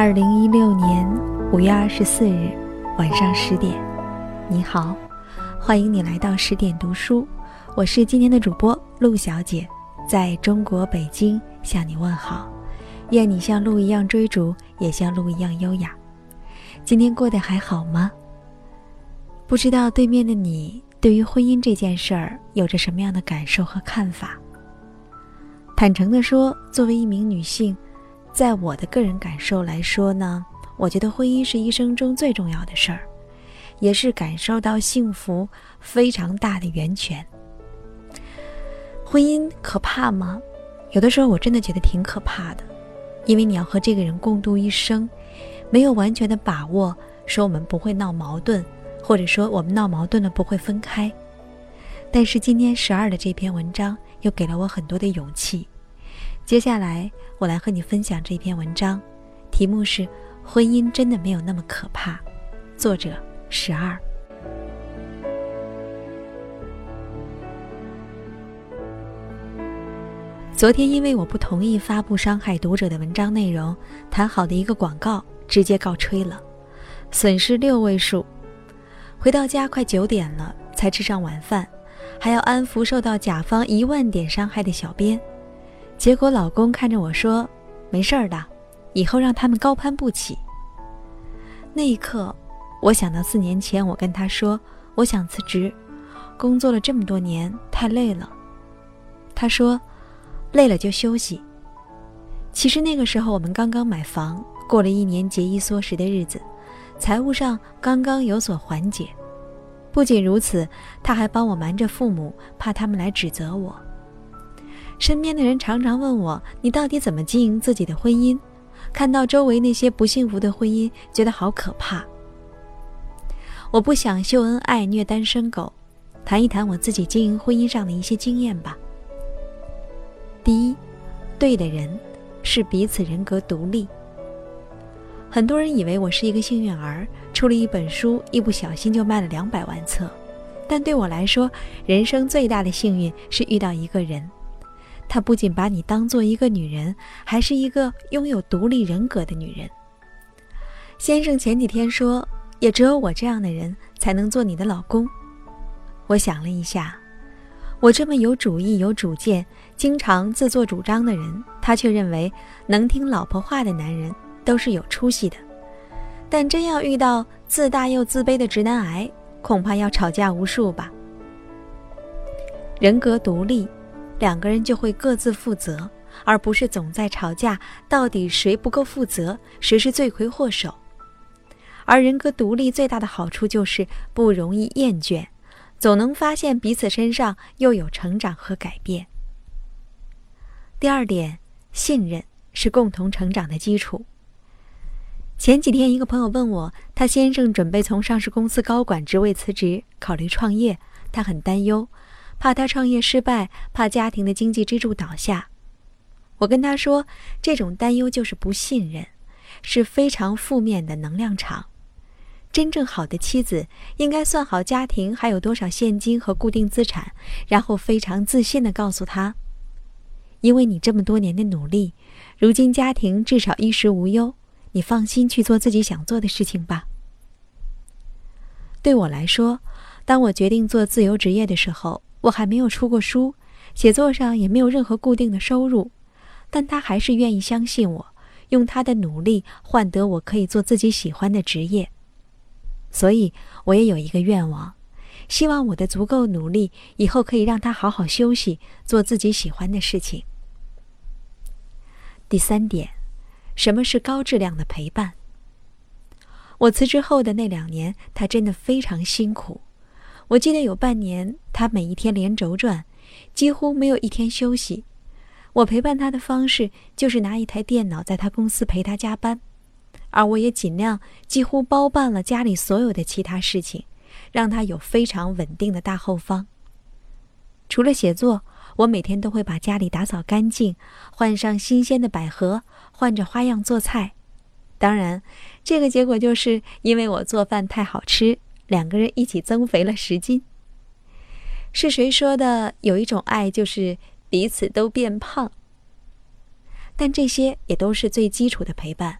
二零一六年五月二十四日晚上十点，你好，欢迎你来到十点读书，我是今天的主播陆小姐，在中国北京向你问好，愿你像鹿一样追逐，也像鹿一样优雅。今天过得还好吗？不知道对面的你对于婚姻这件事儿有着什么样的感受和看法？坦诚的说，作为一名女性。在我的个人感受来说呢，我觉得婚姻是一生中最重要的事儿，也是感受到幸福非常大的源泉。婚姻可怕吗？有的时候我真的觉得挺可怕的，因为你要和这个人共度一生，没有完全的把握，说我们不会闹矛盾，或者说我们闹矛盾了不会分开。但是今天十二的这篇文章又给了我很多的勇气。接下来，我来和你分享这篇文章，题目是《婚姻真的没有那么可怕》，作者十二。昨天因为我不同意发布伤害读者的文章内容，谈好的一个广告直接告吹了，损失六位数。回到家快九点了，才吃上晚饭，还要安抚受到甲方一万点伤害的小编。结果老公看着我说：“没事儿的，以后让他们高攀不起。”那一刻，我想到四年前我跟他说我想辞职，工作了这么多年太累了。他说：“累了就休息。”其实那个时候我们刚刚买房，过了一年节衣缩食的日子，财务上刚刚有所缓解。不仅如此，他还帮我瞒着父母，怕他们来指责我。身边的人常常问我：“你到底怎么经营自己的婚姻？”看到周围那些不幸福的婚姻，觉得好可怕。我不想秀恩爱、虐单身狗，谈一谈我自己经营婚姻上的一些经验吧。第一，对的人是彼此人格独立。很多人以为我是一个幸运儿，出了一本书，一不小心就卖了两百万册。但对我来说，人生最大的幸运是遇到一个人。他不仅把你当做一个女人，还是一个拥有独立人格的女人。先生前几天说，也只有我这样的人才能做你的老公。我想了一下，我这么有主意、有主见、经常自作主张的人，他却认为能听老婆话的男人都是有出息的。但真要遇到自大又自卑的直男癌，恐怕要吵架无数吧。人格独立。两个人就会各自负责，而不是总在吵架，到底谁不够负责，谁是罪魁祸首。而人格独立最大的好处就是不容易厌倦，总能发现彼此身上又有成长和改变。第二点，信任是共同成长的基础。前几天，一个朋友问我，他先生准备从上市公司高管职位辞职，考虑创业，他很担忧。怕他创业失败，怕家庭的经济支柱倒下。我跟他说，这种担忧就是不信任，是非常负面的能量场。真正好的妻子应该算好家庭还有多少现金和固定资产，然后非常自信地告诉他：“因为你这么多年的努力，如今家庭至少衣食无忧，你放心去做自己想做的事情吧。”对我来说，当我决定做自由职业的时候。我还没有出过书，写作上也没有任何固定的收入，但他还是愿意相信我，用他的努力换得我可以做自己喜欢的职业。所以我也有一个愿望，希望我的足够努力以后可以让他好好休息，做自己喜欢的事情。第三点，什么是高质量的陪伴？我辞职后的那两年，他真的非常辛苦。我记得有半年，他每一天连轴转，几乎没有一天休息。我陪伴他的方式就是拿一台电脑在他公司陪他加班，而我也尽量几乎包办了家里所有的其他事情，让他有非常稳定的大后方。除了写作，我每天都会把家里打扫干净，换上新鲜的百合，换着花样做菜。当然，这个结果就是因为我做饭太好吃，两个人一起增肥了十斤。是谁说的？有一种爱就是彼此都变胖。但这些也都是最基础的陪伴。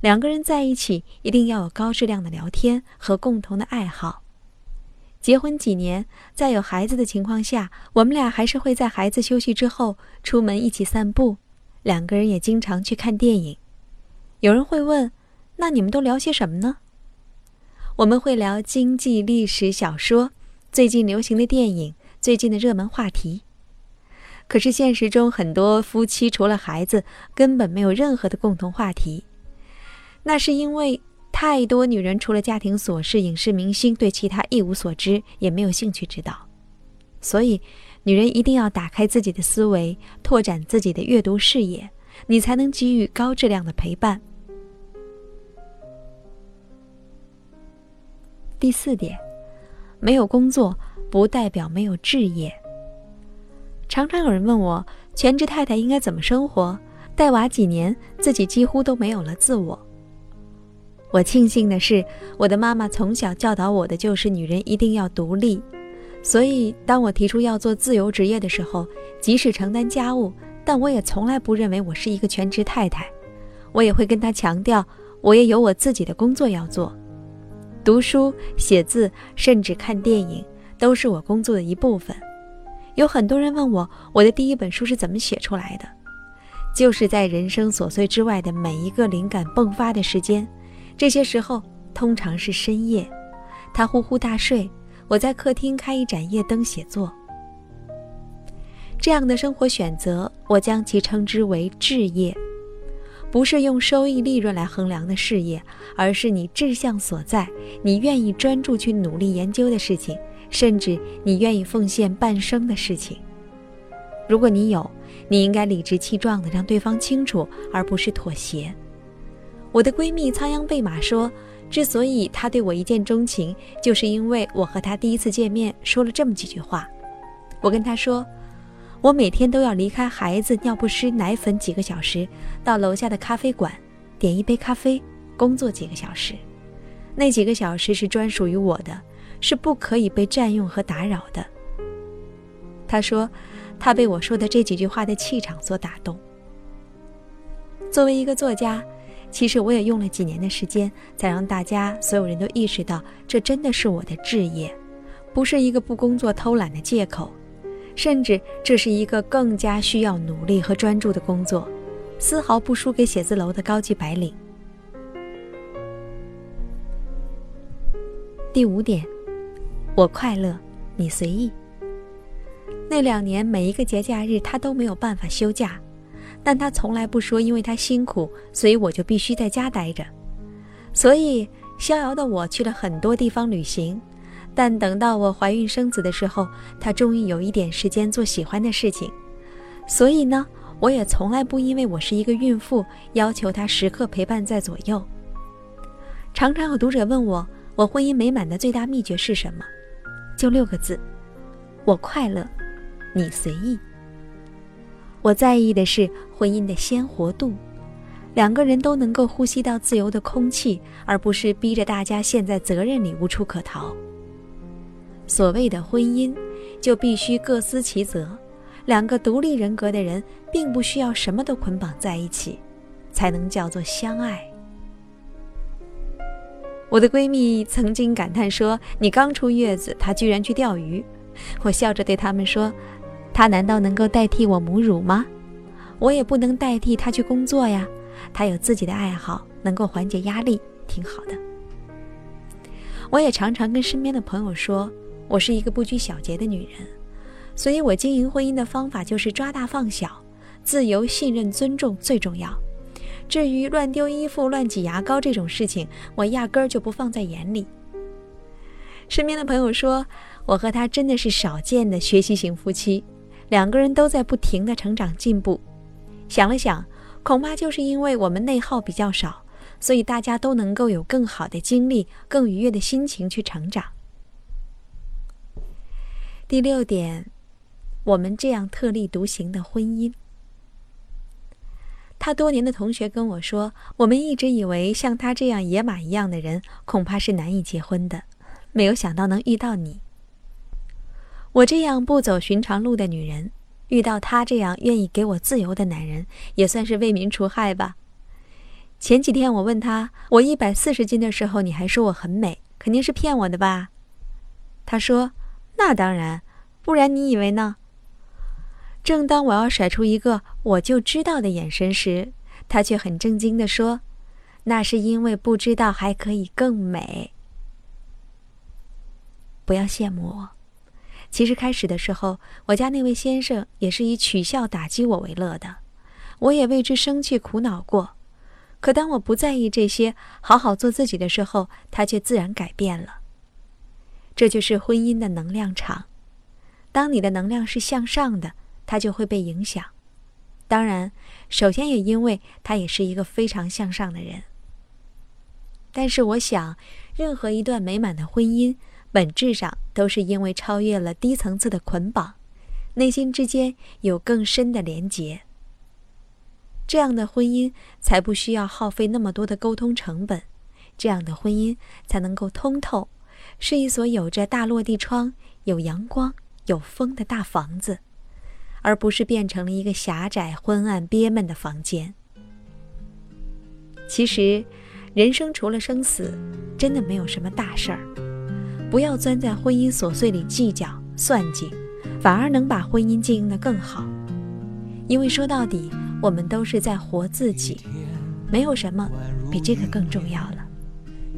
两个人在一起，一定要有高质量的聊天和共同的爱好。结婚几年，在有孩子的情况下，我们俩还是会在孩子休息之后出门一起散步。两个人也经常去看电影。有人会问，那你们都聊些什么呢？我们会聊经济、历史、小说，最近流行的电影，最近的热门话题。可是现实中，很多夫妻除了孩子，根本没有任何的共同话题。那是因为太多女人除了家庭琐事、影视明星，对其他一无所知，也没有兴趣知道。所以，女人一定要打开自己的思维，拓展自己的阅读视野，你才能给予高质量的陪伴。第四点，没有工作不代表没有置业。常常有人问我，全职太太应该怎么生活？带娃几年，自己几乎都没有了自我。我庆幸的是，我的妈妈从小教导我的就是女人一定要独立。所以，当我提出要做自由职业的时候，即使承担家务，但我也从来不认为我是一个全职太太。我也会跟她强调，我也有我自己的工作要做。读书、写字，甚至看电影，都是我工作的一部分。有很多人问我，我的第一本书是怎么写出来的？就是在人生琐碎之外的每一个灵感迸发的时间。这些时候通常是深夜，他呼呼大睡，我在客厅开一盏夜灯写作。这样的生活选择，我将其称之为置业。不是用收益利润来衡量的事业，而是你志向所在，你愿意专注去努力研究的事情，甚至你愿意奉献半生的事情。如果你有，你应该理直气壮地让对方清楚，而不是妥协。我的闺蜜仓央贝玛说，之所以她对我一见钟情，就是因为我和她第一次见面说了这么几句话。我跟她说。我每天都要离开孩子、尿不湿、奶粉几个小时，到楼下的咖啡馆点一杯咖啡，工作几个小时。那几个小时是专属于我的，是不可以被占用和打扰的。他说，他被我说的这几句话的气场所打动。作为一个作家，其实我也用了几年的时间，才让大家所有人都意识到，这真的是我的志业，不是一个不工作偷懒的借口。甚至这是一个更加需要努力和专注的工作，丝毫不输给写字楼的高级白领。第五点，我快乐，你随意。那两年每一个节假日他都没有办法休假，但他从来不说因为他辛苦，所以我就必须在家待着。所以逍遥的我去了很多地方旅行。但等到我怀孕生子的时候，他终于有一点时间做喜欢的事情。所以呢，我也从来不因为我是一个孕妇，要求他时刻陪伴在左右。常常有读者问我，我婚姻美满的最大秘诀是什么？就六个字：我快乐，你随意。我在意的是婚姻的鲜活度，两个人都能够呼吸到自由的空气，而不是逼着大家陷在责任里无处可逃。所谓的婚姻，就必须各司其责。两个独立人格的人，并不需要什么都捆绑在一起，才能叫做相爱。我的闺蜜曾经感叹说：“你刚出月子，她居然去钓鱼。”我笑着对他们说：“她难道能够代替我母乳吗？我也不能代替她去工作呀。她有自己的爱好，能够缓解压力，挺好的。”我也常常跟身边的朋友说。我是一个不拘小节的女人，所以我经营婚姻的方法就是抓大放小，自由、信任、尊重最重要。至于乱丢衣服、乱挤牙膏这种事情，我压根儿就不放在眼里。身边的朋友说，我和他真的是少见的学习型夫妻，两个人都在不停的成长进步。想了想，恐怕就是因为我们内耗比较少，所以大家都能够有更好的精力、更愉悦的心情去成长。第六点，我们这样特立独行的婚姻。他多年的同学跟我说，我们一直以为像他这样野马一样的人，恐怕是难以结婚的，没有想到能遇到你。我这样不走寻常路的女人。遇到他这样愿意给我自由的男人，也算是为民除害吧。前几天我问他，我一百四十斤的时候，你还说我很美，肯定是骗我的吧？他说：“那当然，不然你以为呢？”正当我要甩出一个我就知道的眼神时，他却很震惊地说：“那是因为不知道还可以更美。”不要羡慕我。其实开始的时候，我家那位先生也是以取笑打击我为乐的，我也为之生气苦恼过。可当我不在意这些，好好做自己的时候，他却自然改变了。这就是婚姻的能量场。当你的能量是向上的，它就会被影响。当然，首先也因为他也是一个非常向上的人。但是我想，任何一段美满的婚姻。本质上都是因为超越了低层次的捆绑，内心之间有更深的连结。这样的婚姻才不需要耗费那么多的沟通成本，这样的婚姻才能够通透，是一所有着大落地窗、有阳光、有风的大房子，而不是变成了一个狭窄、昏暗、憋闷的房间。其实，人生除了生死，真的没有什么大事儿。不要钻在婚姻琐碎里计较算计，反而能把婚姻经营得更好。因为说到底，我们都是在活自己，没有什么比这个更重要了。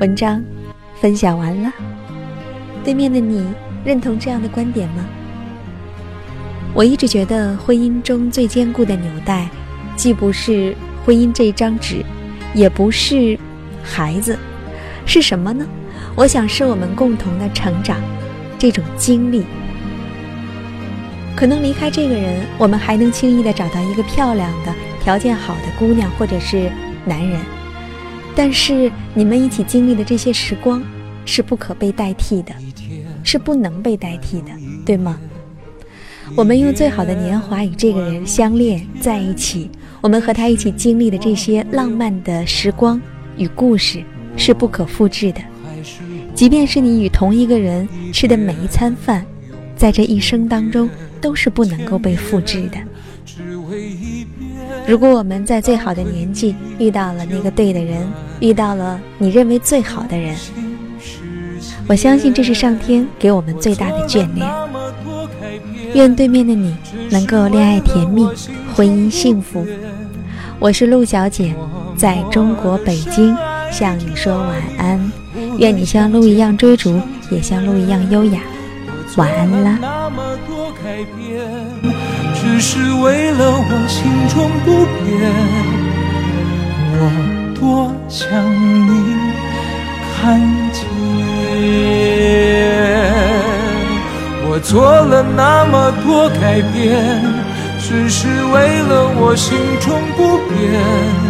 文章分享完了，对面的你认同这样的观点吗？我一直觉得婚姻中最坚固的纽带，既不是婚姻这张纸，也不是孩子，是什么呢？我想是我们共同的成长，这种经历。可能离开这个人，我们还能轻易的找到一个漂亮的、条件好的姑娘或者是男人，但是你们一起经历的这些时光是不可被代替的，是不能被代替的，对吗？我们用最好的年华与这个人相恋在一起，我们和他一起经历的这些浪漫的时光与故事是不可复制的。即便是你与同一个人吃的每一餐饭，在这一生当中都是不能够被复制的。如果我们在最好的年纪遇到了那个对的人，遇到了你认为最好的人，我相信这是上天给我们最大的眷恋。愿对面的你能够恋爱甜蜜，婚姻幸福。我是陆小姐，在中国北京向你说晚安。愿你像鹿一样追逐，也像鹿一样优雅。晚安啦。只是为了我心中不变，我多想你看见。我做了那么多改变，只是为了我心中不变。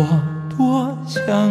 我多想